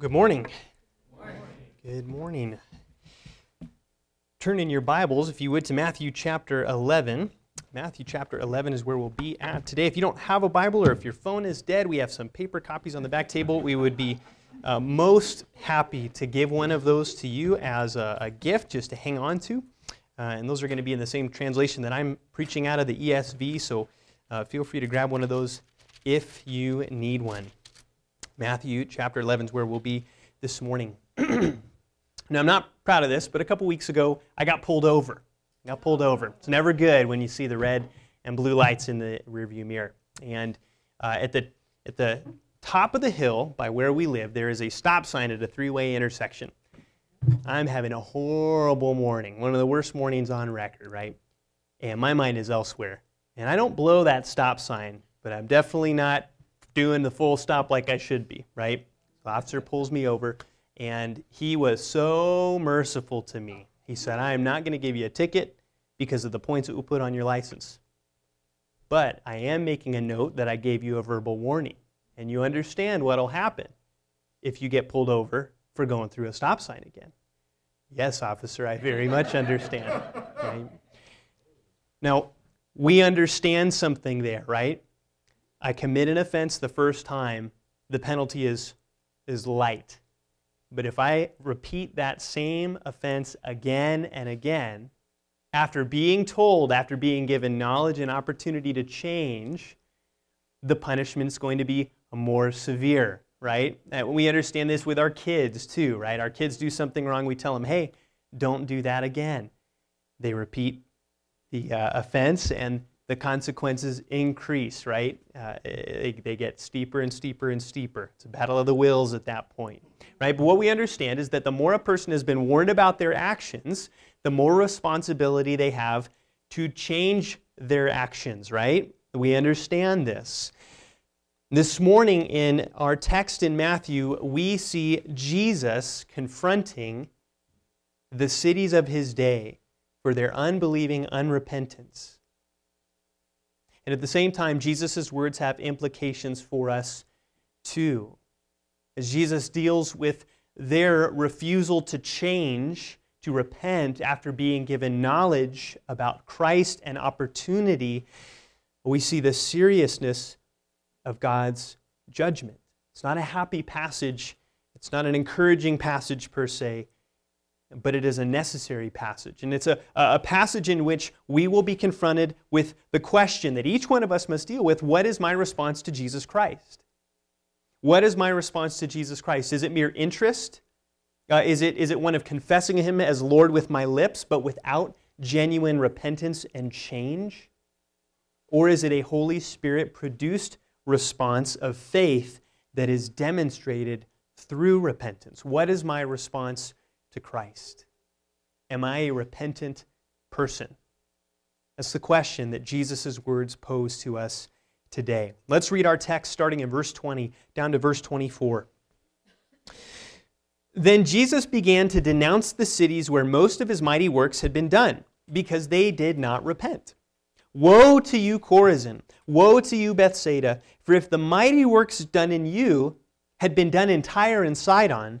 Good morning. Good morning. Turn in your Bibles, if you would, to Matthew chapter 11. Matthew chapter 11 is where we'll be at today. If you don't have a Bible or if your phone is dead, we have some paper copies on the back table. We would be uh, most happy to give one of those to you as a, a gift just to hang on to. Uh, and those are going to be in the same translation that I'm preaching out of the ESV, so uh, feel free to grab one of those if you need one. Matthew chapter 11 is where we'll be this morning. now, I'm not proud of this, but a couple weeks ago, I got pulled over. I got pulled over. It's never good when you see the red and blue lights in the rearview mirror. And uh, at, the, at the top of the hill by where we live, there is a stop sign at a three way intersection. I'm having a horrible morning, one of the worst mornings on record, right? And my mind is elsewhere. And I don't blow that stop sign, but I'm definitely not doing the full stop like I should be, right? The officer pulls me over, and he was so merciful to me. He said, I am not going to give you a ticket because of the points that we put on your license. But I am making a note that I gave you a verbal warning, and you understand what will happen if you get pulled over for going through a stop sign again. Yes, officer, I very much understand. Now, we understand something there, right? I commit an offense the first time, the penalty is, is light. But if I repeat that same offense again and again, after being told, after being given knowledge and opportunity to change, the punishment is going to be more severe, right? And we understand this with our kids too, right? Our kids do something wrong, we tell them, hey, don't do that again. They repeat the uh, offense, and the consequences increase, right? Uh, they, they, get steeper and steeper and steeper. It's a battle of the wills at that point, right? But what we understand is that the more a person has been warned about their actions, the more responsibility they have to change their actions, right? We understand this. This morning in our text in Matthew, we see Jesus confronting the cities of his day for their unbelieving unrepentance. And at the same time, Jesus' words have implications for us too. As Jesus deals with their refusal to change, to repent after being given knowledge about Christ and opportunity, we see the seriousness of God's judgment. It's not a happy passage, it's not an encouraging passage per se, but it is a necessary passage. And it's a, a passage in which we will be confronted with the question that each one of us must deal with what is my response to Jesus Christ? What is my response to Jesus Christ? Is it mere interest? Uh, is, it, is it one of confessing Him as Lord with my lips, but without genuine repentance and change? Or is it a Holy Spirit produced response of faith that is demonstrated through repentance? What is my response to Christ? Am I a repentant person? That's the question that Jesus' words pose to us today. Let's read our text starting in verse 20 down to verse 24. Then Jesus began to denounce the cities where most of his mighty works had been done, because they did not repent. Woe to you, Chorazin! Woe to you, Bethsaida! For if the mighty works done in you had been done in Tyre and Sidon,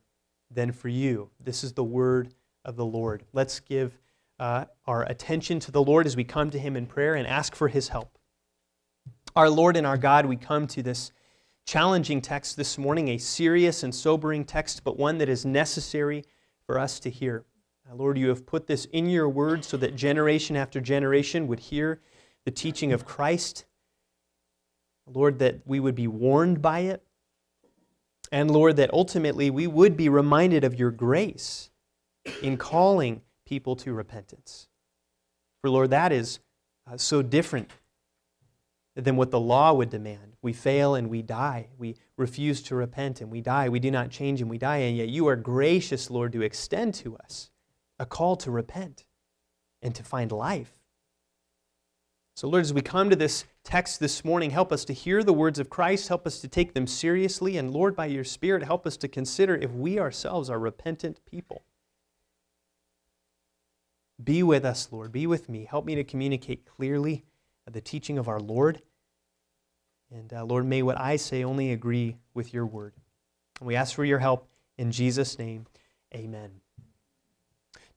than for you. This is the word of the Lord. Let's give uh, our attention to the Lord as we come to Him in prayer and ask for His help. Our Lord and our God, we come to this challenging text this morning, a serious and sobering text, but one that is necessary for us to hear. Uh, Lord, you have put this in your word so that generation after generation would hear the teaching of Christ. Lord, that we would be warned by it, and Lord, that ultimately we would be reminded of your grace in calling people to repentance. For Lord, that is uh, so different than what the law would demand. We fail and we die. We refuse to repent and we die. We do not change and we die. And yet you are gracious, Lord, to extend to us a call to repent and to find life. So, Lord, as we come to this text this morning, help us to hear the words of Christ, help us to take them seriously, and Lord, by your Spirit, help us to consider if we ourselves are repentant people. Be with us, Lord. Be with me. Help me to communicate clearly the teaching of our Lord. And uh, Lord, may what I say only agree with your word. And we ask for your help in Jesus' name. Amen.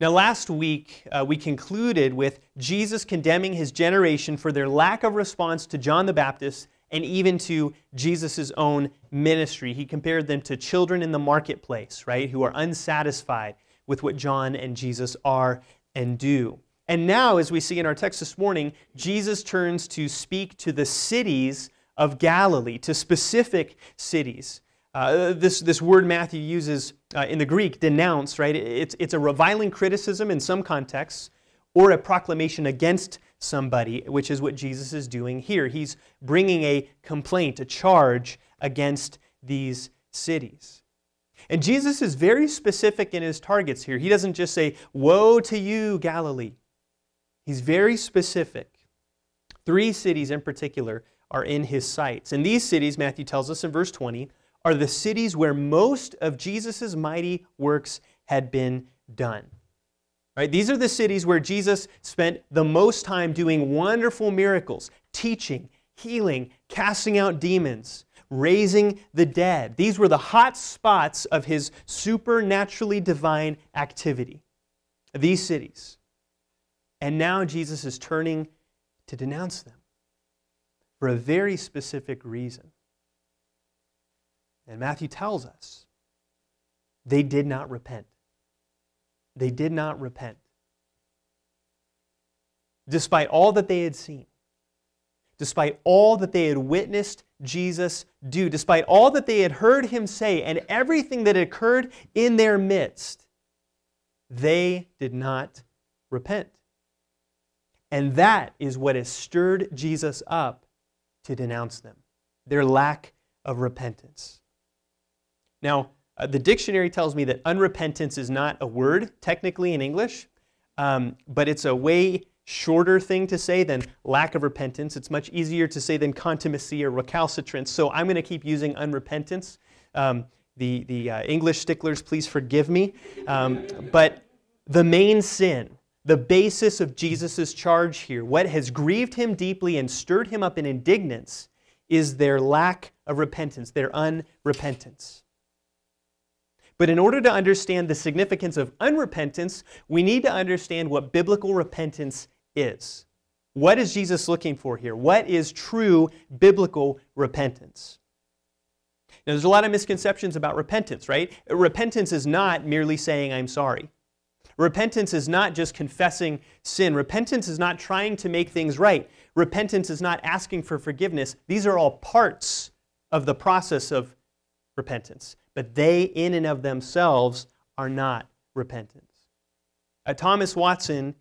Now, last week, uh, we concluded with Jesus condemning his generation for their lack of response to John the Baptist and even to Jesus' own ministry. He compared them to children in the marketplace, right, who are unsatisfied with what John and Jesus are and do. And now, as we see in our text this morning, Jesus turns to speak to the cities of Galilee, to specific cities. Uh, this, this word Matthew uses uh, in the Greek, denounce, right? It's, it's a reviling criticism in some contexts or a proclamation against somebody, which is what Jesus is doing here. He's bringing a complaint, a charge against these cities. And Jesus is very specific in his targets here. He doesn't just say, Woe to you, Galilee. He's very specific. Three cities in particular are in his sights. And these cities, Matthew tells us in verse 20, are the cities where most of Jesus' mighty works had been done. Right? These are the cities where Jesus spent the most time doing wonderful miracles, teaching, healing, casting out demons, raising the dead. These were the hot spots of his supernaturally divine activity. These cities. And now Jesus is turning to denounce them for a very specific reason. And Matthew tells us they did not repent. They did not repent. Despite all that they had seen, despite all that they had witnessed Jesus do, despite all that they had heard him say, and everything that occurred in their midst, they did not repent. And that is what has stirred Jesus up to denounce them their lack of repentance. Now, uh, the dictionary tells me that unrepentance is not a word technically in English, um, but it's a way shorter thing to say than lack of repentance. It's much easier to say than contumacy or recalcitrance. So I'm going to keep using unrepentance. Um, the the uh, English sticklers, please forgive me. Um, but the main sin, the basis of Jesus' charge here, what has grieved him deeply and stirred him up in indignance, is their lack of repentance, their unrepentance. But in order to understand the significance of unrepentance, we need to understand what biblical repentance is. What is Jesus looking for here? What is true biblical repentance? Now, there's a lot of misconceptions about repentance, right? Repentance is not merely saying, I'm sorry. Repentance is not just confessing sin. Repentance is not trying to make things right. Repentance is not asking for forgiveness. These are all parts of the process of repentance but they, in and of themselves, are not repentance. Uh, Thomas Watson,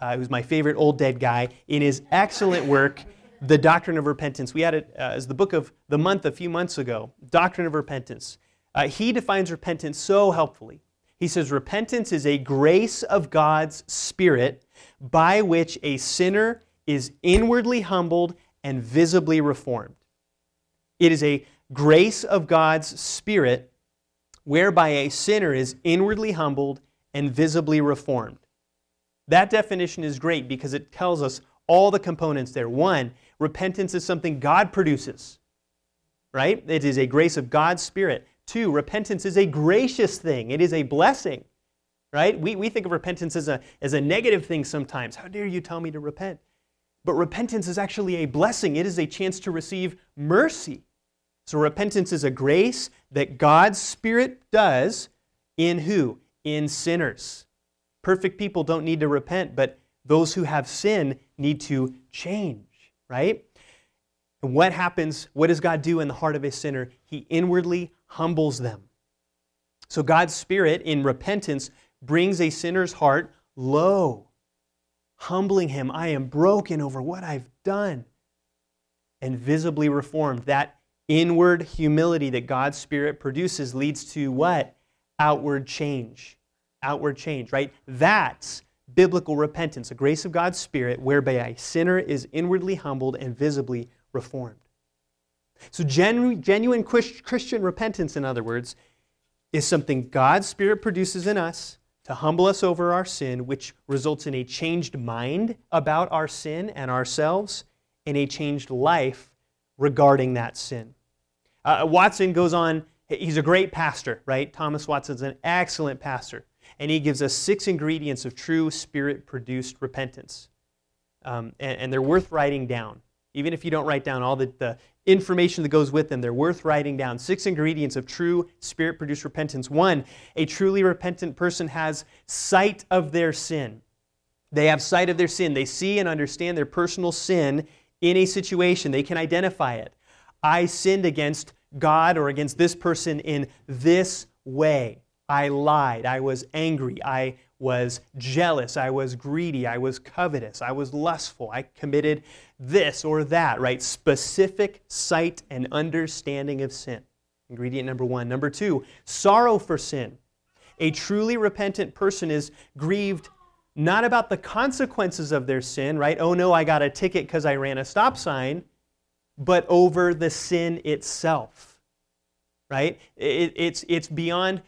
uh, who's my favorite old dead guy, in his excellent work, The Doctrine of Repentance, we had it uh, as the book of the month a few months ago, Doctrine of Repentance. Uh, he defines repentance so helpfully. He says, Repentance is a grace of God's Spirit by which a sinner is inwardly humbled and visibly reformed. It is a grace of God's Spirit whereby a sinner is inwardly humbled and visibly reformed. That definition is great because it tells us all the components there. One, repentance is something God produces, right? It is a grace of God's Spirit. Two, repentance is a gracious thing, it is a blessing, right? We, we think of repentance as a, as a negative thing sometimes. How dare you tell me to repent? But repentance is actually a blessing, it is a chance to receive mercy. So repentance is a grace that God's Spirit does in who? In sinners. Perfect people don't need to repent, but those who have sin need to change, right? And what happens? What does God do in the heart of a sinner? He inwardly humbles them. So God's Spirit in repentance brings a sinner's heart low, humbling him. I am broken over what I've done. and visibly reformed. That inward humility that God's Spirit produces leads to what? Outward change. Outward change, right? That's biblical repentance, the grace of God's Spirit, whereby a sinner is inwardly humbled and visibly reformed. So, genu- genuine Christian repentance, in other words, is something God's Spirit produces in us to humble us over our sin, which results in a changed mind about our sin and ourselves, and a changed life regarding that sin. Uh, Watson goes on, he's a great pastor, right? Thomas Watson's an excellent pastor. And he gives us six ingredients of true spirit produced repentance. Um, and, and, they're worth writing down. Even if you don't write down all the, the information that goes with them, they're worth writing down. Six ingredients of true spirit produced repentance. One, a truly repentant person has sight of their sin. They have sight of their sin. They see and understand their personal sin in a situation. They can identify it. I sinned against God or against this person in this way. I lied. I was angry. I was jealous. I was greedy. I was covetous. I was lustful. I committed this or that, right? Specific sight and understanding of sin. Ingredient number one. Number two, sorrow for sin. A truly repentant person is grieved not about the consequences of their sin, right? Oh no, I got a ticket because I ran a stop sign, but over the sin itself, right? It, it's, it's beyond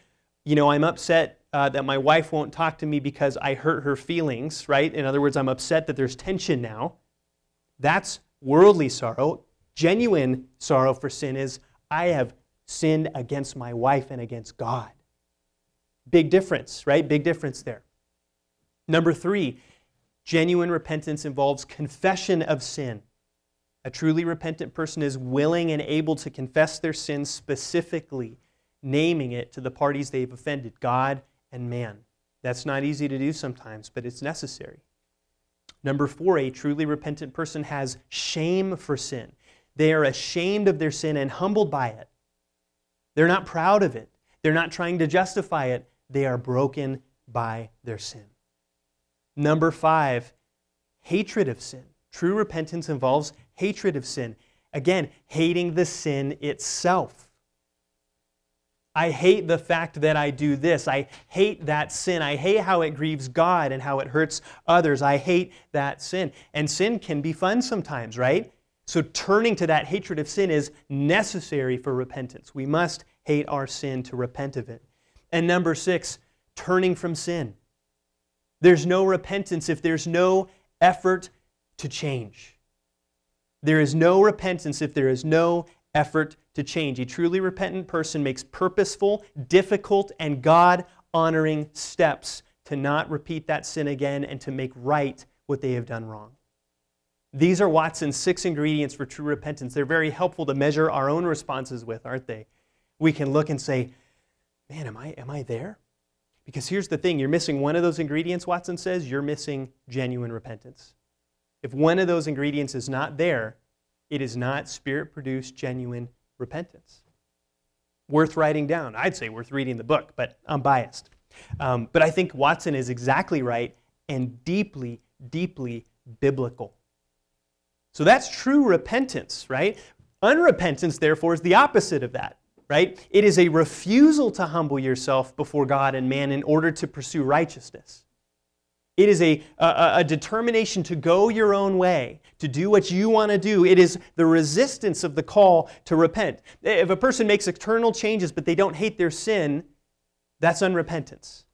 you know, I'm upset uh, that my wife won't talk to me because I hurt her feelings, right? In other words, I'm upset that there's tension now. That's worldly sorrow. Genuine sorrow for sin is I have sinned against my wife and against God. Big difference, right? Big difference there. Number three, genuine repentance involves confession of sin. A truly repentant person is willing and able to confess their sins specifically naming it to the parties they've offended, God and man. That's not easy to do sometimes, but it's necessary. Number four, a truly repentant person has shame for sin. They are ashamed of their sin and humbled by it. They're not proud of it, they're not trying to justify it. They are broken by their sin. Number five, hatred of sin. True repentance involves hatred of sin. Again, hating the sin itself. I hate the fact that I do this. I hate that sin. I hate how it grieves God and how it hurts others. I hate that sin. And sin can be fun sometimes, right? So turning to that hatred of sin is necessary for repentance. We must hate our sin to repent of it. And number six, turning from sin. There's no repentance if there's no effort to change. There is no repentance if there is no effort to change. A truly repentant person makes purposeful, difficult, and God honoring steps to not repeat that sin again and to make right what they have done wrong. These are Watson's six ingredients for true repentance. They're very helpful to measure our own responses with, aren't they? We can look and say, man, am I, am I there? Because here's the thing you're missing one of those ingredients, Watson says, you're missing genuine repentance. If one of those ingredients is not there, it is not spirit produced, genuine repentance. Worth writing down. I'd say worth reading the book, but I'm biased. Um, but I think Watson is exactly right and deeply, deeply biblical. So that's true repentance, right? Unrepentance, therefore, is the opposite of that, right? It is a refusal to humble yourself before God and man in order to pursue righteousness. It is a, a, a, determination to go your own way, to do what you want to do. It is the resistance of the call to repent. If a person makes external changes but they don't hate their sin, that's unrepentance.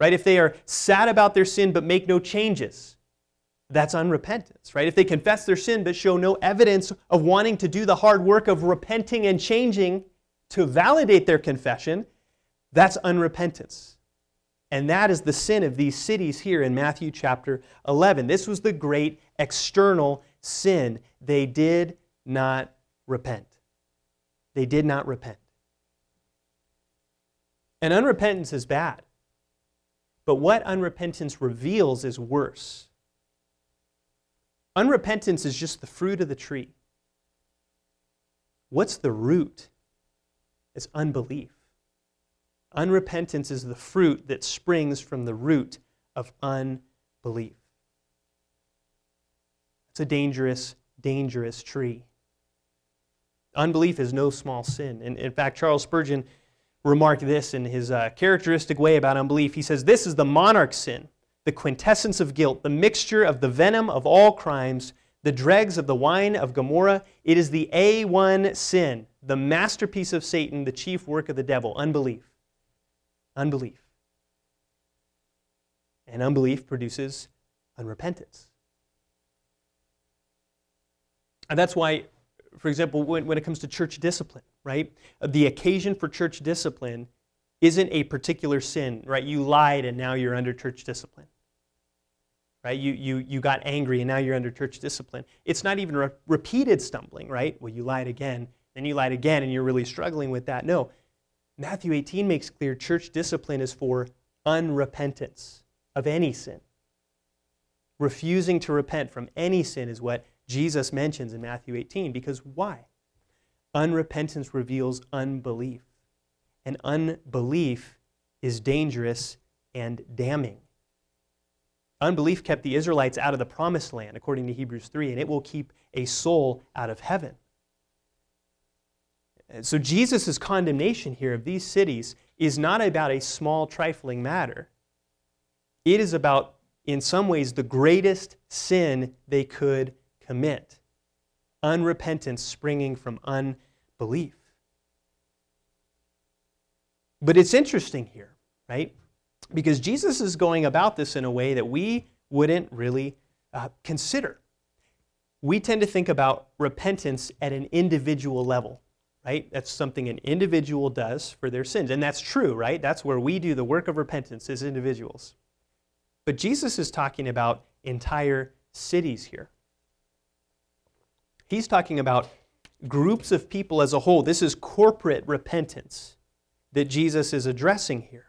Right? If they are sad about their sin but make no changes, that's unrepentance. Right? If they confess their sin but show no evidence of wanting to do the hard work of repenting and changing to validate their confession, that's unrepentance. And that is the sin of these cities here in Matthew chapter 11. This was the great external sin. They did not repent. They did not repent. And unrepentance is bad. But what unrepentance reveals is worse. Unrepentance is just the fruit of the tree. What's the root? It's unbelief. Unrepentance is the fruit that springs from the root of unbelief. It's a dangerous, dangerous tree. Unbelief is no small sin. And in fact, Charles Spurgeon remarked this in his uh, characteristic way about unbelief. He says, This is the monarch sin, the quintessence of guilt, the mixture of the venom of all crimes, the dregs of the wine of Gomorrah. It is the A1 sin, the masterpiece of Satan, the chief work of the devil, unbelief. Unbelief. And unbelief produces unrepentance. And that's why, for example, when, when it comes to church discipline, right? The occasion for church discipline isn't a particular sin, right? You lied and now you're under church discipline. Right? You, you, you got angry and now you're under church discipline. It's not even re- repeated stumbling, right? Well, you lied again, then you lied again, and you're really struggling with that. No. Matthew 18 makes clear church discipline is for unrepentance of any sin. Refusing to repent from any sin is what Jesus mentions in Matthew 18. Because why? Unrepentance reveals unbelief. And unbelief is dangerous and damning. Unbelief kept the Israelites out of the promised land, according to Hebrews 3, and it will keep a soul out of heaven. So, Jesus' condemnation here of these cities is not about a small, trifling matter. It is about, in some ways, the greatest sin they could commit unrepentance springing from unbelief. But it's interesting here, right? Because Jesus is going about this in a way that we wouldn't really uh, consider. We tend to think about repentance at an individual level, right? That's something an individual does for their sins. And that's true, right? That's where we do the work of repentance as individuals. But Jesus is talking about entire cities here. He's talking about groups of people as a whole. This is corporate repentance that Jesus is addressing here.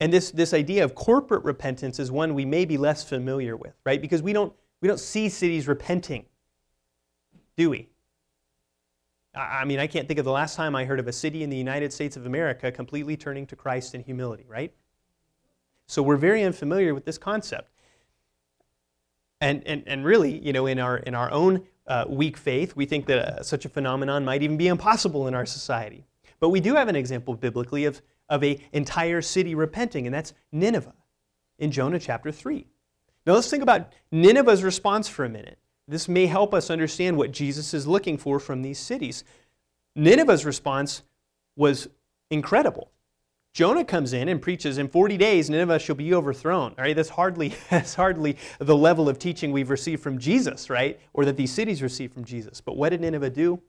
And this, this idea of corporate repentance is one we may be less familiar with, right? Because we don't, we don't see cities repenting, do we? I mean, I can't think of the last time I heard of a city in the United States of America completely turning to Christ in humility, right? So we're very unfamiliar with this concept. And, and, and really, you know, in our, in our own uh, weak faith, we think that uh, such a phenomenon might even be impossible in our society. But we do have an example biblically of, of an entire city repenting, and that's Nineveh in Jonah chapter 3. Now let's think about Nineveh's response for a minute. This may help us understand what Jesus is looking for from these cities. Nineveh's response was incredible. Jonah comes in and preaches, in 40 days Nineveh shall be overthrown. All right, that's hardly, that's hardly the level of teaching we've received from Jesus, right? Or that these cities received from Jesus. But what did Nineveh do?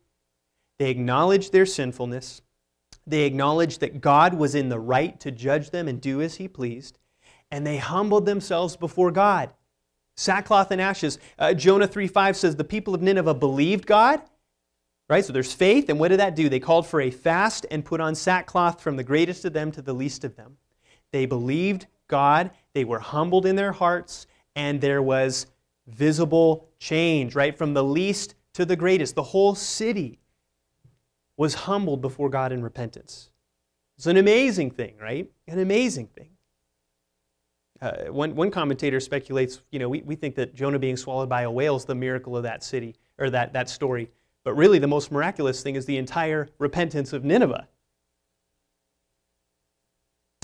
They acknowledged their sinfulness. They acknowledged that God was in the right to judge them and do as he pleased. And they humbled themselves before God. Sackcloth and ashes. Uh, Jonah 3 5 says, The people of Nineveh believed God Right? So there's faith, and what did that do? They called for a fast and put on sackcloth from the greatest of them to the least of them. They believed God, they were humbled in their hearts, and there was visible change, right? From the least to the greatest. The whole city was humbled before God in repentance. It's an amazing thing, right? An amazing thing. Uh, one, one commentator speculates, you know, we, we think that Jonah being swallowed by a whale is the miracle of that city, or that, that story. But really, the most miraculous thing is the entire repentance of Nineveh.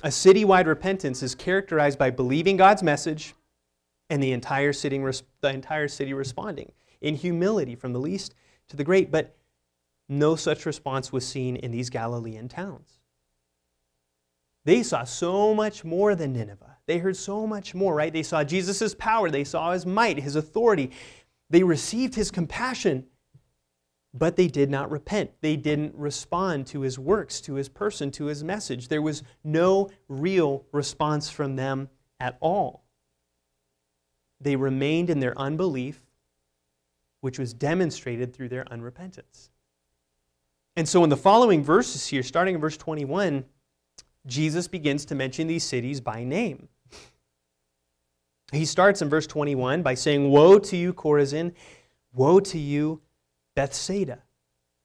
A citywide repentance is characterized by believing God's message and the entire, city, the entire city responding in humility from the least to the great. But no such response was seen in these Galilean towns. They saw so much more than Nineveh. They heard so much more, right? They saw Jesus' power, they saw his might, his authority. They received his compassion but they did not repent. They didn't respond to his works, to his person, to his message. There was no real response from them at all. They remained in their unbelief, which was demonstrated through their unrepentance. And so, in the following verses here, starting in verse 21, Jesus begins to mention these cities by name. He starts in verse 21 by saying, Woe to you, Chorazin! Woe to you, Bethsaida.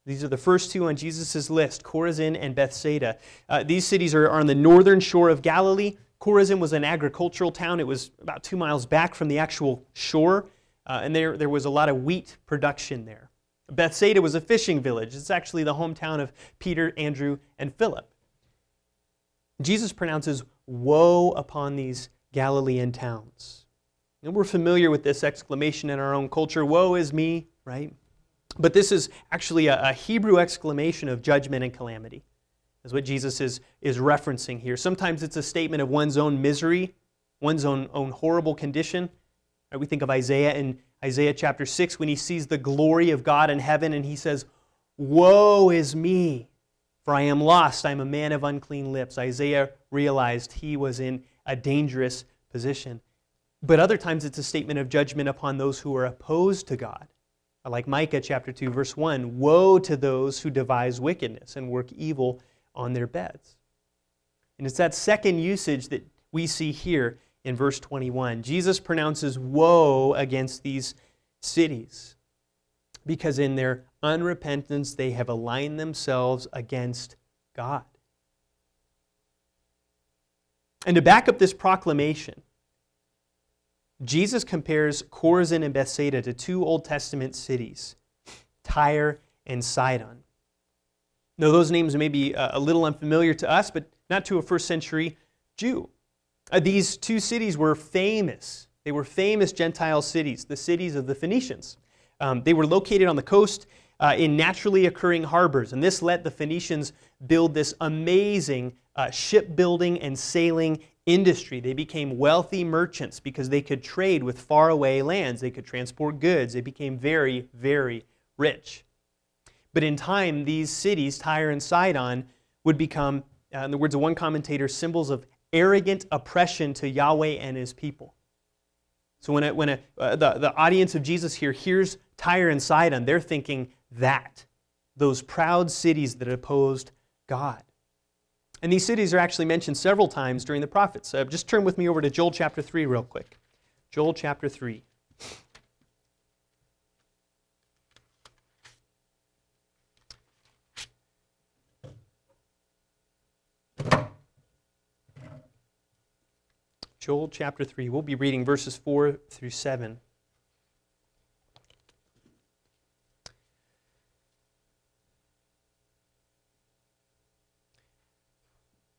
These are the first two on Jesus' list Chorazin and Bethsaida. Uh, these cities are, are on the northern shore of Galilee. Chorazin was an agricultural town. It was about two miles back from the actual shore, uh, and there, there was a lot of wheat production there. Bethsaida was a fishing village. It's actually the hometown of Peter, Andrew, and Philip. Jesus pronounces woe upon these Galilean towns. And we're familiar with this exclamation in our own culture woe is me, right? But this is actually a, a Hebrew exclamation of judgment and calamity, is what Jesus is, is referencing here. Sometimes it's a statement of one's own misery, one's own, own horrible condition. Right, we think of Isaiah in Isaiah chapter 6 when he sees the glory of God in heaven and he says, Woe is me, for I am lost. I am a man of unclean lips. Isaiah realized he was in a dangerous position. But other times it's a statement of judgment upon those who are opposed to God. Like Micah chapter 2, verse 1 Woe to those who devise wickedness and work evil on their beds. And it's that second usage that we see here in verse 21. Jesus pronounces woe against these cities because in their unrepentance they have aligned themselves against God. And to back up this proclamation, Jesus compares Chorazin and Bethsaida to two Old Testament cities, Tyre and Sidon. Now, those names may be uh, a little unfamiliar to us, but not to a first century Jew. Uh, these two cities were famous. They were famous Gentile cities, the cities of the Phoenicians. Um, they were located on the coast uh, in naturally occurring harbors, and this let the Phoenicians build this amazing uh, shipbuilding and sailing industry. They became wealthy merchants because they could trade with faraway lands. They could transport goods. They became very, very rich. But in time, these cities, Tyre and Sidon, would become, uh, in the words of one commentator, symbols of arrogant oppression to Yahweh and his people. So when, a, when a, uh, the, the audience of Jesus here hears Tyre and Sidon, they're thinking that, those proud cities that opposed God. And these cities are actually mentioned several times during the prophets. Uh, just turn with me over to Joel chapter 3 real quick. Joel chapter 3. Joel chapter 3. We'll be reading verses 4 through 7.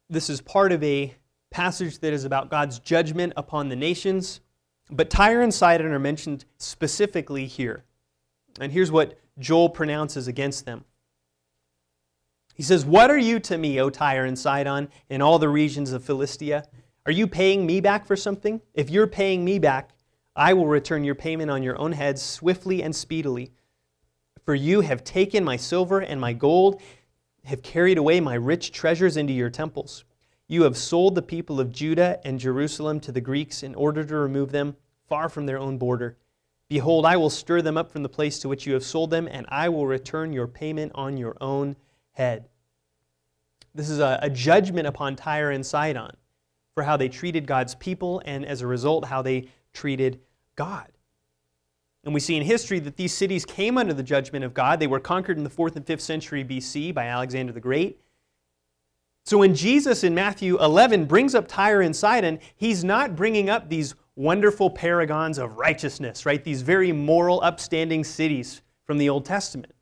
This is part of a passage that is about God's judgment upon the nations, but Tyre and Sidon are mentioned specifically here. And here's what Joel pronounces against them. He says, What are you to me, O Tyre and Sidon, in all the regions of Philistia? Are you paying me back for something? If you're paying me back, I will return your payment on your own heads swiftly and speedily. For you have taken my silver and my gold have carried away my rich treasures into your temples. You have sold the people of Judah and Jerusalem to the Greeks in order to remove them far from their own border. Behold, I will stir them up from the place to which you have sold them, and I will return your payment on your own head. This is a, a judgment upon Tyre and Sidon for how they treated God's people, and as a result, how they treated God. And we see in history that these cities came under the judgment of God. They were conquered in the 4th and 5th century BC by Alexander the Great. So when Jesus in Matthew 11 brings up Tyre and Sidon, he's not bringing up these wonderful paragons of righteousness, right? These very moral, upstanding cities from the Old Testament.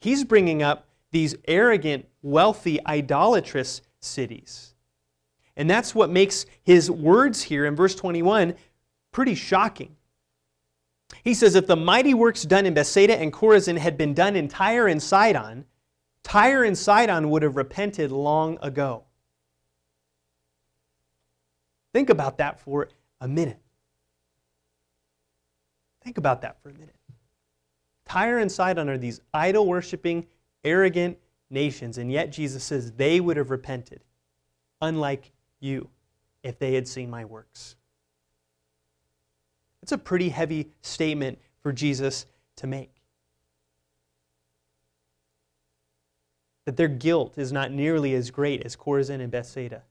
He's bringing up these arrogant, wealthy, idolatrous cities. And that's what makes his words here in verse 21 pretty shocking. He says, If the mighty works done in Bethsaida and Chorazin had been done in Tyre and Sidon, Tyre and Sidon would have repented long ago. Think about that for a minute. Think about that for a minute. Tyre and Sidon are these idol worshiping, arrogant nations, and yet Jesus says they would have repented, unlike you, if they had seen my works. It's a pretty heavy statement for Jesus to make. That their guilt is not nearly as great as Chorazin and Bethsaida.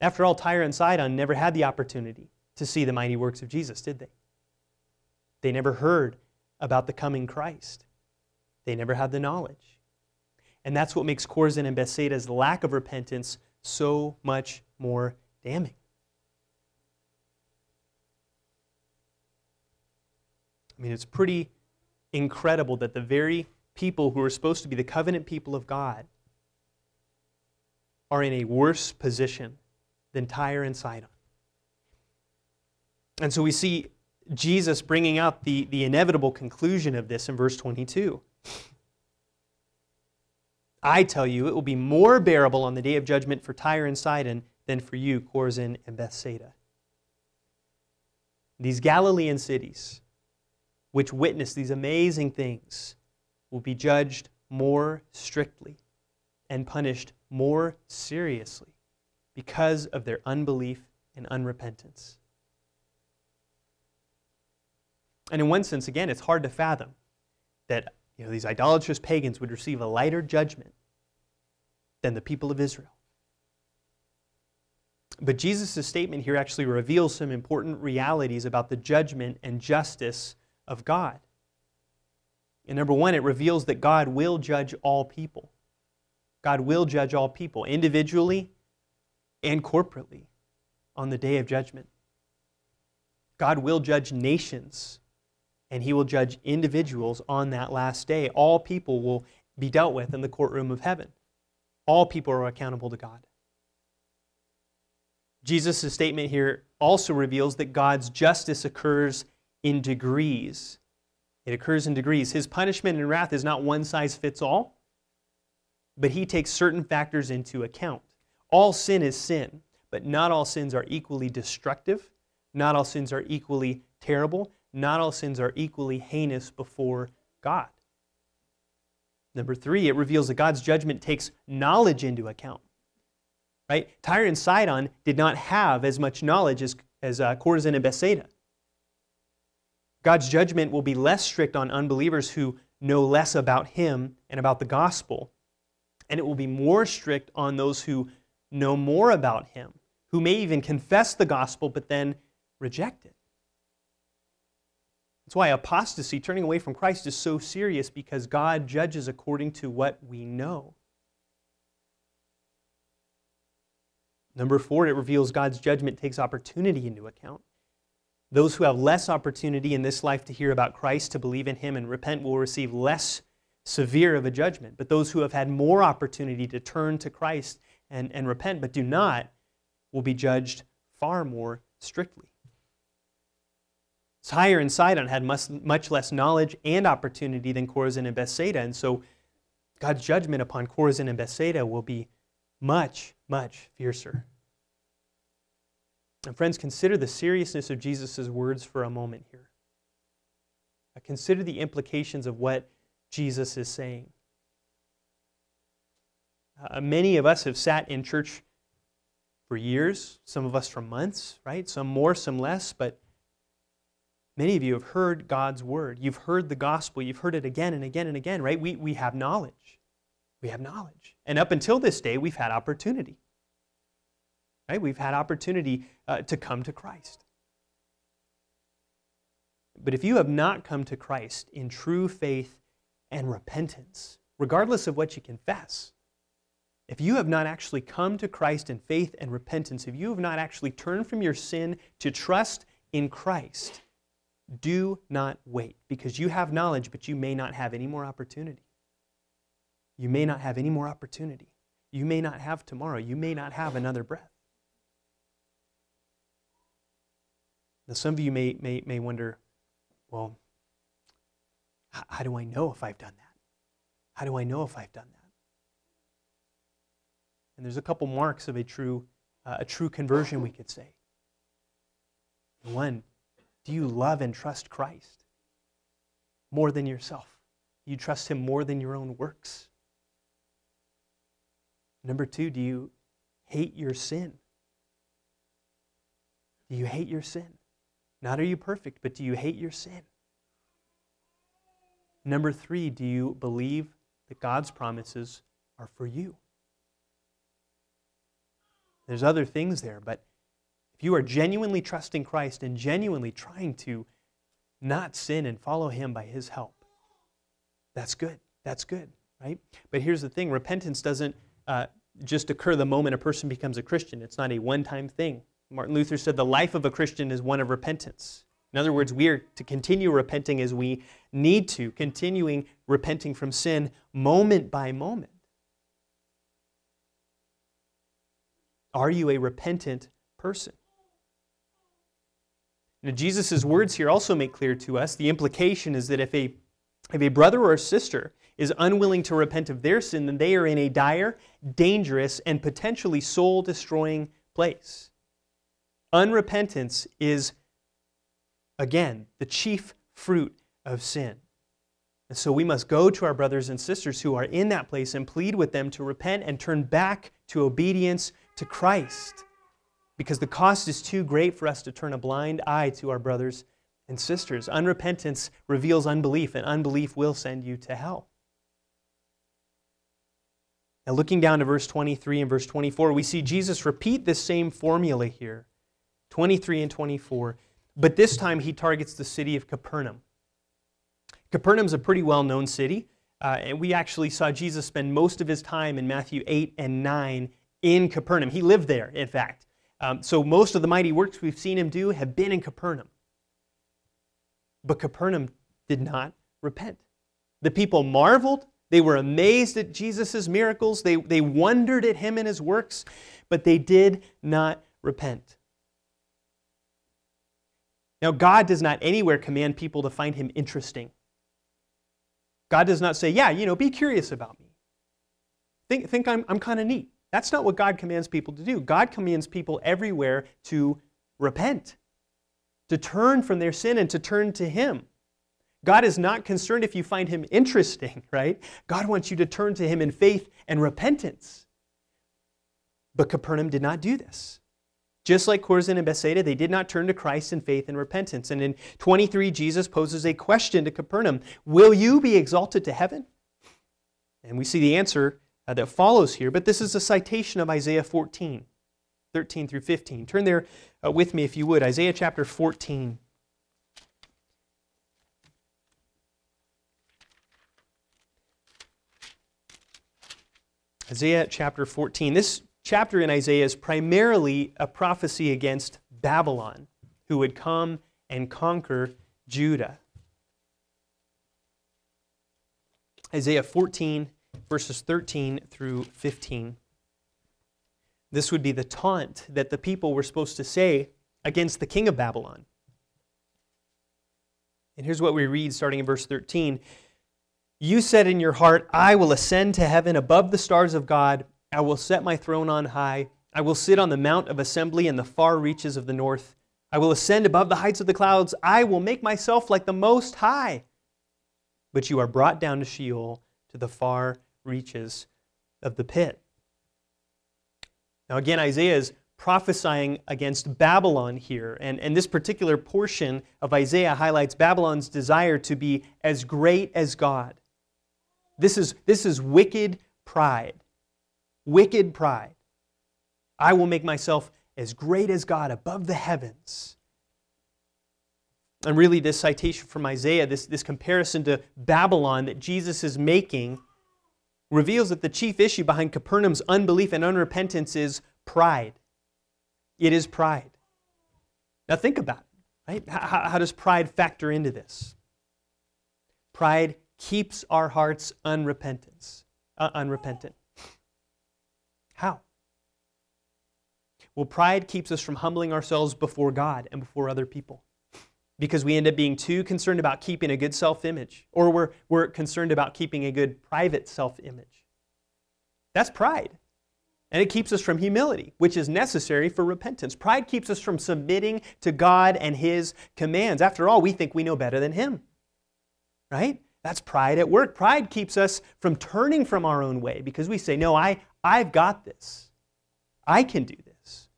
After all, Tyre and Sidon never had the opportunity to see the mighty works of Jesus, did they? They never heard about the coming Christ. They never had the knowledge. And that's what makes Chorazin and Bethsaida's lack of repentance so much more damning. I mean, it's pretty incredible that the very people who are supposed to be the covenant people of God are in a worse position than Tyre and Sidon. And so we see Jesus bringing out the, the inevitable conclusion of this in verse 22. I tell you, it will be more bearable on the day of judgment for Tyre and Sidon than for you, Chorazin and Bethsaida. These Galilean cities, which witness these amazing things, will be judged more strictly and punished more seriously because of their unbelief and unrepentance. And in one sense, again, it's hard to fathom that you know, these idolatrous pagans would receive a lighter judgment than the people of Israel. But Jesus' statement here actually reveals some important realities about the judgment and justice of God. And number one, it reveals that God will judge all people. God will judge all people, individually and corporately, on the day of judgment. God will judge nations and he will judge individuals on that last day. All people will be dealt with in the courtroom of heaven. All people are accountable to God. Jesus' statement here also reveals that God's justice occurs in degrees. It occurs in degrees. His punishment and wrath is not one size fits all, but he takes certain factors into account. All sin is sin, but not all sins are equally destructive. Not all sins are equally terrible not all sins are equally heinous before God. Number three, it reveals that God's judgment takes knowledge into account. Right? Tyre and Sidon did not have as much knowledge as, as uh, Chorazin and Bethsaida. God's judgment will be less strict on unbelievers who know less about Him and about the gospel, and it will be more strict on those who know more about Him, who may even confess the gospel but then reject it. That's why apostasy, turning away from Christ, is so serious because God judges according to what we know. Number four, it reveals God's judgment takes opportunity into account. Those who have less opportunity in this life to hear about Christ, to believe in Him, and repent will receive less severe of a judgment. But those who have had more opportunity to turn to Christ and, and repent but do not will be judged far more strictly. Tyre and Sidon had much, much less knowledge and opportunity than Chorazin and Bethsaida, and so God's judgment upon Chorazin and Bethsaida will be much, much fiercer. And friends, consider the seriousness of Jesus' words for a moment here. Consider the implications of what Jesus is saying. Uh, many of us have sat in church for years, some of us for months, right? Some more, some less, but Many of you have heard God's word. You've heard the gospel. You've heard it again and again and again, right? We, we have knowledge. We have knowledge. And up until this day, we've had opportunity. Right? We've had opportunity uh, to come to Christ. But if you have not come to Christ in true faith and repentance, regardless of what you confess, if you have not actually come to Christ in faith and repentance, if you have not actually turned from your sin to trust in Christ, do not wait because you have knowledge, but you may not have any more opportunity. You may not have any more opportunity. You may not have tomorrow. You may not have another breath. Now, some of you may, may, may wonder well, how, do I know if I've done that? How do I know if I've done that? And there's a couple marks of a true, uh, a true conversion, we could say. One, do you love and trust Christ more than yourself? Do you trust Him more than your own works? Number two, do you hate your sin? Do you hate your sin? Not are you perfect, but do you hate your sin? Number three, do you believe that God's promises are for you? There's other things there, but if you are genuinely trusting Christ and genuinely trying to not sin and follow Him by His help, that's good. That's good, right? But here's the thing repentance doesn't uh, just occur the moment a person becomes a Christian, it's not a one time thing. Martin Luther said the life of a Christian is one of repentance. In other words, we are to continue repenting as we need to, continuing repenting from sin moment by moment. Are you a repentant person? Now, Jesus' words here also make clear to us the implication is that if a, if a brother or sister is unwilling to repent of their sin, then they are in a dire, dangerous, and potentially soul destroying place. Unrepentance is, again, the chief fruit of sin. And so we must go to our brothers and sisters who are in that place and plead with them to repent and turn back to obedience to Christ. Because the cost is too great for us to turn a blind eye to our brothers and sisters. Unrepentance reveals unbelief, and unbelief will send you to hell. Now, looking down to verse 23 and verse 24, we see Jesus repeat this same formula here 23 and 24. But this time he targets the city of Capernaum. Capernaum's a pretty well known city, uh, and we actually saw Jesus spend most of his time in Matthew 8 and 9 in Capernaum. He lived there, in fact. Um, so most of the mighty works we've seen him do have been in Capernaum. But Capernaum did not repent. The people marveled they were amazed at Jesus' miracles. They, they wondered at him and his works, but they did not repent. Now, God does not anywhere command people to find him interesting. God does not say, yeah, you know, be curious about me. Think, think I'm, I'm kind of neat. That's not what God commands people to do. God commands people everywhere to repent, to turn from their sin and to turn to Him. God is not concerned if you find him interesting, right? God wants you to turn to him in faith and repentance. But Capernaum did not do this. Just like Chorazin and Bethsaida, they did not turn to Christ in faith and repentance. And in 23, Jesus poses a question to Capernaum Will you be exalted to heaven? And we see the answer uh, that follows here, but this is a citation of Isaiah 14, 13 through 15. Turn there uh, with me if you would. Isaiah chapter 14. Isaiah chapter 14. This chapter in Isaiah is primarily a prophecy against Babylon, who would come and conquer Judah. Isaiah 14, verses 13 through 15. This would be the taunt that the people were supposed to say against the king of Babylon. And here's what we read starting in verse 13. You said in your heart, I will ascend to heaven above the stars of God. I will set my throne on high. I will sit on the mount of assembly in the far reaches of the north. I will ascend above the heights of the clouds. I will make myself like the Most High. But you are brought down to Sheol, to the far reaches of the pit. Now, again, Isaiah is prophesying against Babylon here. And, and this particular portion of Isaiah highlights Babylon's desire to be as great as God. This is, this is wicked pride. Wicked pride. I will make myself as great as God above the heavens. And really, this citation from Isaiah, this, this comparison to Babylon that Jesus is making, reveals that the chief issue behind Capernaum's unbelief and unrepentance is pride. It is pride. Now, think about it, right? How, how does pride factor into this? Pride keeps our hearts unrepentant. Uh, unrepentant. How? Well, pride keeps us from humbling ourselves before God and before other people because we end up being too concerned about keeping a good self image, or we're, we're concerned about keeping a good private self image. That's pride. And it keeps us from humility, which is necessary for repentance. Pride keeps us from submitting to God and His commands. After all, we think we know better than Him. Right? That's pride at work. Pride keeps us from turning from our own way because we say, No, I, I've got this. I can do this.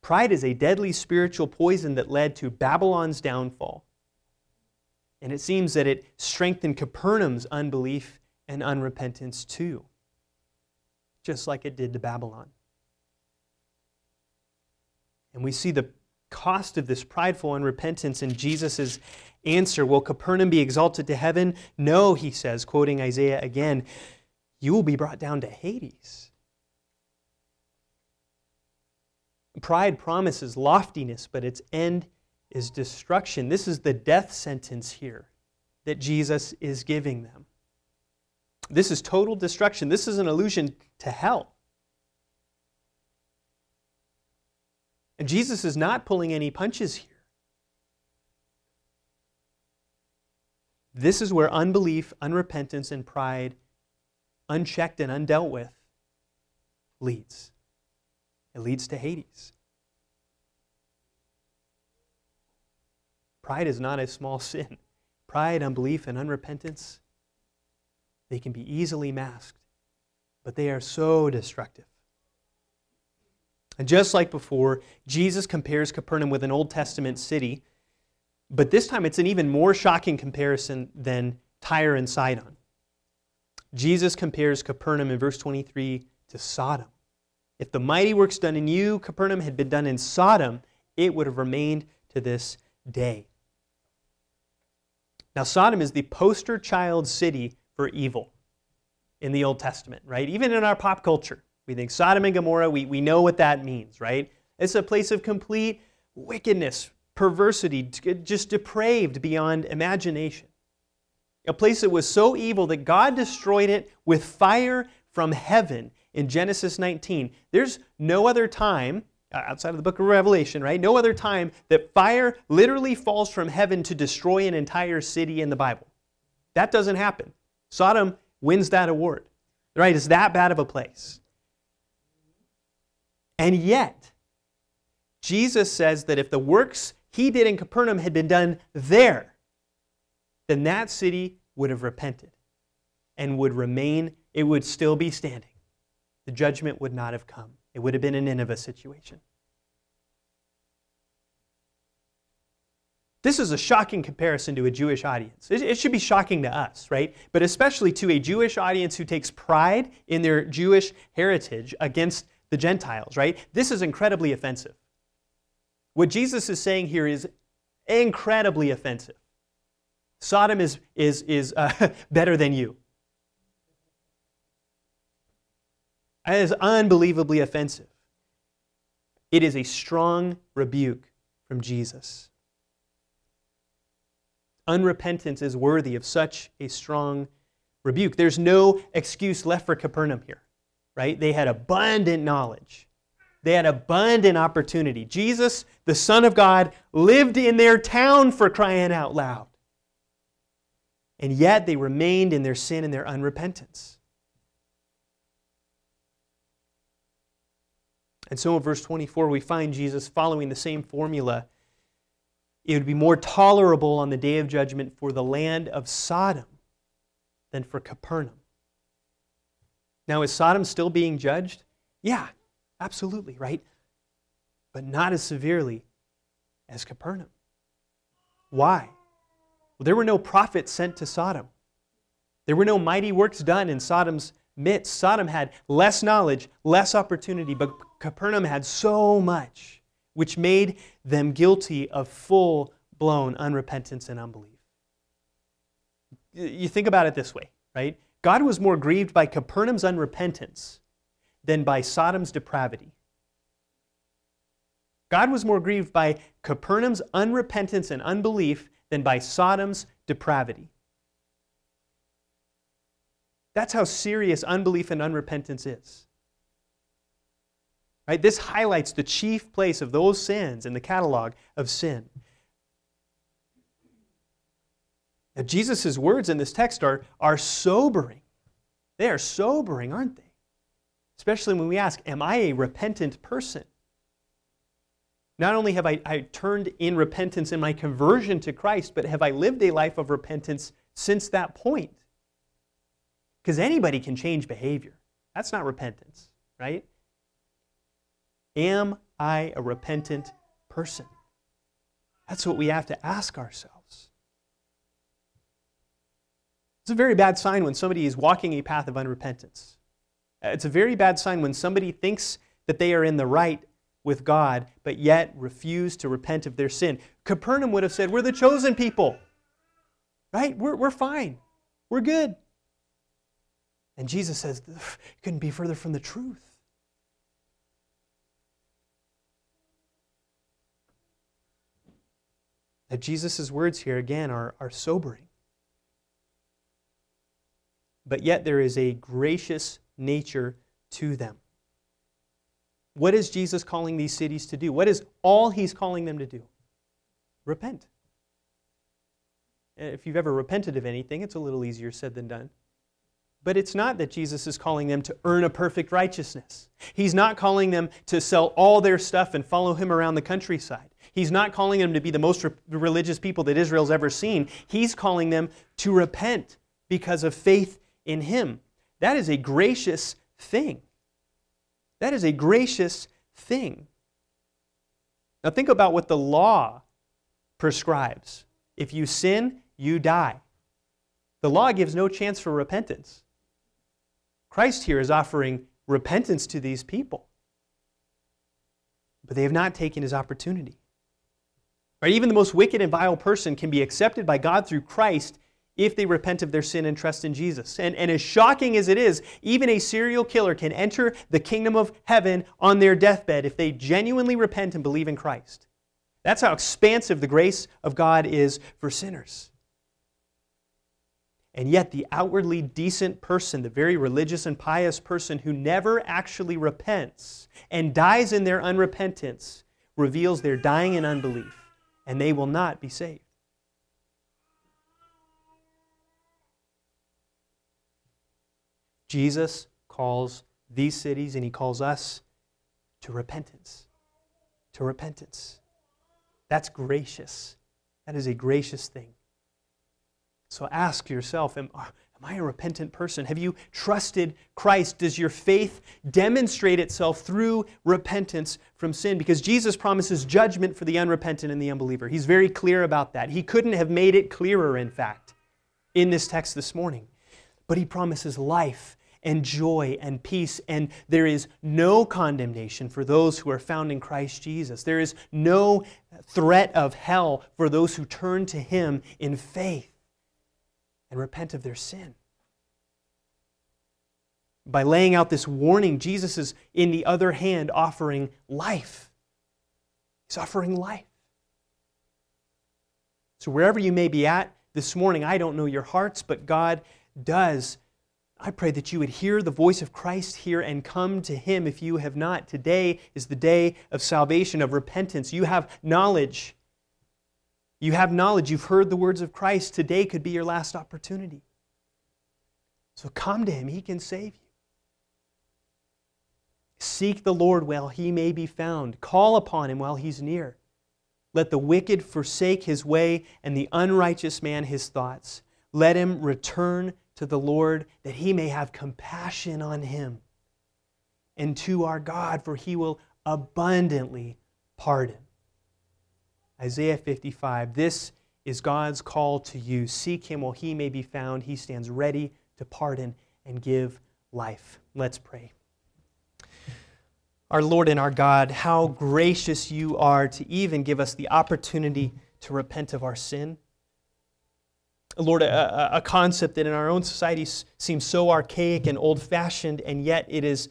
Pride is a deadly spiritual poison that led to Babylon's downfall. And it seems that it strengthened Capernaum's unbelief and unrepentance too, just like it did to Babylon. And we see the cost of this prideful unrepentance in Jesus' answer. Will Capernaum be exalted to heaven? No, he says, quoting Isaiah again, you will be brought down to Hades. Pride promises loftiness, but its end is destruction. This is the death sentence here that Jesus is giving them. This is total destruction. This is an allusion to hell. And Jesus is not pulling any punches here. This is where unbelief, unrepentance, and pride, unchecked and undealt with, leads. It leads to Hades. Pride is not a small sin. Pride, unbelief, and unrepentance, they can be easily masked, but they are so destructive. And just like before, Jesus compares Capernaum with an Old Testament city, but this time it's an even more shocking comparison than Tyre and Sidon. Jesus compares Capernaum in verse 23 to Sodom. If the mighty works done in you, Capernaum, had been done in Sodom, it would have remained to this day. Now, Sodom is the poster child city for evil in the Old Testament, right? Even in our pop culture, we think Sodom and Gomorrah, we, we know what that means, right? It's a place of complete wickedness, perversity, just depraved beyond imagination. A place that was so evil that God destroyed it with fire from heaven in Genesis 19. There's no other time, uh, outside of the book of Revelation, right? No other time that fire literally falls from heaven to destroy an entire city in the Bible. That doesn't happen. Sodom wins that award, right? It's that bad of a place. And yet, Jesus says that if the works he did in Capernaum had been done there, then that city would have repented and would remain, it would still be standing the judgment would not have come. It would have been a Nineveh situation. This is a shocking comparison to a Jewish audience. It, should be shocking to us, right? But especially to a Jewish audience who takes pride in their Jewish heritage against the Gentiles, right? This is incredibly offensive. What Jesus is saying here is incredibly offensive. Sodom is, is, is uh, better than you. It is unbelievably offensive. It is a strong rebuke from Jesus. Unrepentance is worthy of such a strong rebuke. There's no excuse left for Capernaum here, right? They had abundant knowledge, they had abundant opportunity. Jesus, the Son of God, lived in their town for crying out loud. And yet they remained in their sin and their unrepentance. And so in verse 24, we find Jesus following the same formula. It would be more tolerable on the day of judgment for the land of Sodom than for Capernaum. Now, is Sodom still being judged? Yeah, absolutely, right? But not as severely as Capernaum. Why? Well, there were no prophets sent to Sodom. There were no mighty works done in Sodom's midst. Sodom had less knowledge, less opportunity, but Capernaum had so much, which made them guilty of full blown unrepentance and unbelief. You think about it this way, right? God was more grieved by Capernaum's unrepentance than by Sodom's depravity. God was more grieved by Capernaum's unrepentance and unbelief than by Sodom's depravity. That's how serious unbelief and unrepentance is. Right? This highlights the chief place of those sins in the catalog of sin. Now, Jesus' words in this text are, are sobering. They are sobering, aren't they? Especially when we ask, Am I a repentant person? Not only have I, I turned in repentance in my conversion to Christ, but have I lived a life of repentance since that point? Because anybody can change behavior. That's not repentance, right? Am I a repentant person? That's what we have to ask ourselves. It's a very bad sign when somebody is walking a path of unrepentance. It's a very bad sign when somebody thinks that they are in the right with God, but yet refuse to repent of their sin. Capernaum would have said, We're the chosen people, right? We're, we're fine. We're good. And Jesus says, couldn't be further from the truth. That Jesus' words here, again, are, are sobering. But yet there is a gracious nature to them. What is Jesus calling these cities to do? What is all he's calling them to do? Repent. If you've ever repented of anything, it's a little easier said than done. But it's not that Jesus is calling them to earn a perfect righteousness. He's not calling them to sell all their stuff and follow him around the countryside. He's not calling them to be the most re- religious people that Israel's ever seen. He's calling them to repent because of faith in him. That is a gracious thing. That is a gracious thing. Now, think about what the law prescribes. If you sin, you die. The law gives no chance for repentance. Christ here is offering repentance to these people, but they have not taken his opportunity. Right? Even the most wicked and vile person can be accepted by God through Christ if they repent of their sin and trust in Jesus. And, and as shocking as it is, even a serial killer can enter the kingdom of heaven on their deathbed if they genuinely repent and believe in Christ. That's how expansive the grace of God is for sinners. And yet, the outwardly decent person, the very religious and pious person who never actually repents and dies in their unrepentance, reveals their dying in unbelief, and they will not be saved. Jesus calls these cities and he calls us to repentance. To repentance. That's gracious. That is a gracious thing. So ask yourself am, am I a repentant person? Have you trusted Christ? Does your faith demonstrate itself through repentance from sin? Because Jesus promises judgment for the unrepentant and the unbeliever. He's very clear about that. He couldn't have made it clearer, in fact, in this text this morning. But he promises life and joy and peace, and there is no condemnation for those who are found in Christ Jesus. There is no threat of hell for those who turn to him in faith and repent of their sin. By laying out this warning, Jesus is, in the other hand, offering life. He's offering life. So, wherever you may be at this morning, I don't know your hearts, but God does. I pray that you would hear the voice of Christ here and come to Him if you have not. Today is the day of salvation, of repentance. You have knowledge. You have knowledge. You've heard the words of Christ. Today could be your last opportunity. So come to Him. He can save you. Seek the Lord while He may be found, call upon Him while He's near. Let the wicked forsake his way and the unrighteous man his thoughts. Let him return to the Lord that he may have compassion on him, and to our God, for he will abundantly pardon. Isaiah 55 This is God's call to you. Seek him while he may be found. He stands ready to pardon and give life. Let's pray. Our Lord and our God, how gracious you are to even give us the opportunity to repent of our sin. Lord, a, a, concept that in our own society seems so archaic and old fashioned, and yet it is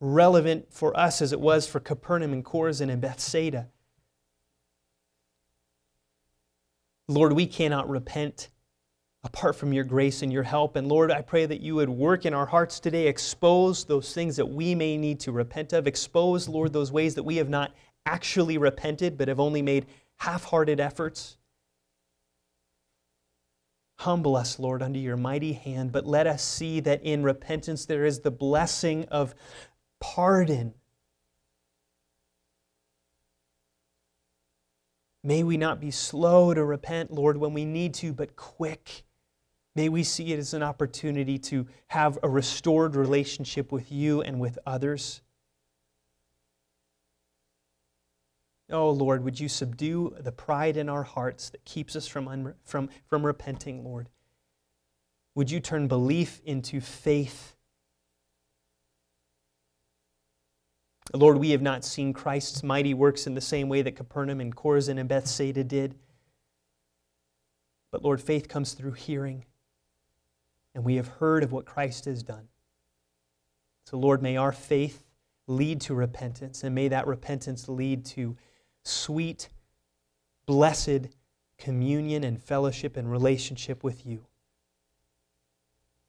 relevant for us as it was for Capernaum and Chorazin and Bethsaida. Lord, we cannot repent apart from your grace and your help. And Lord, I pray that you would work in our hearts today, expose those things that we may need to repent of, expose, Lord, those ways that we have not actually repented but have only made half hearted efforts. Humble us, Lord, under your mighty hand, but let us see that in repentance there is the blessing of pardon. May we not be slow to repent, Lord, when we need to, but quick. May we see it as an opportunity to have a restored relationship with you and with others. Oh Lord, would you subdue the pride in our hearts that keeps us from, from, from repenting, Lord? Would you turn belief into faith? Lord, we have not seen Christ's mighty works in the same way that Capernaum and Chorazin and Bethsaida did. But Lord, faith comes through hearing, and we have heard of what Christ has done. So, Lord, may our faith lead to repentance, and may that repentance lead to sweet blessed communion and fellowship and relationship with you.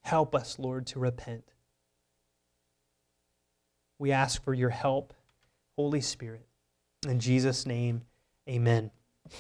Help us, Lord, to repent. We ask for your help, Holy Spirit. In Jesus' name, amen.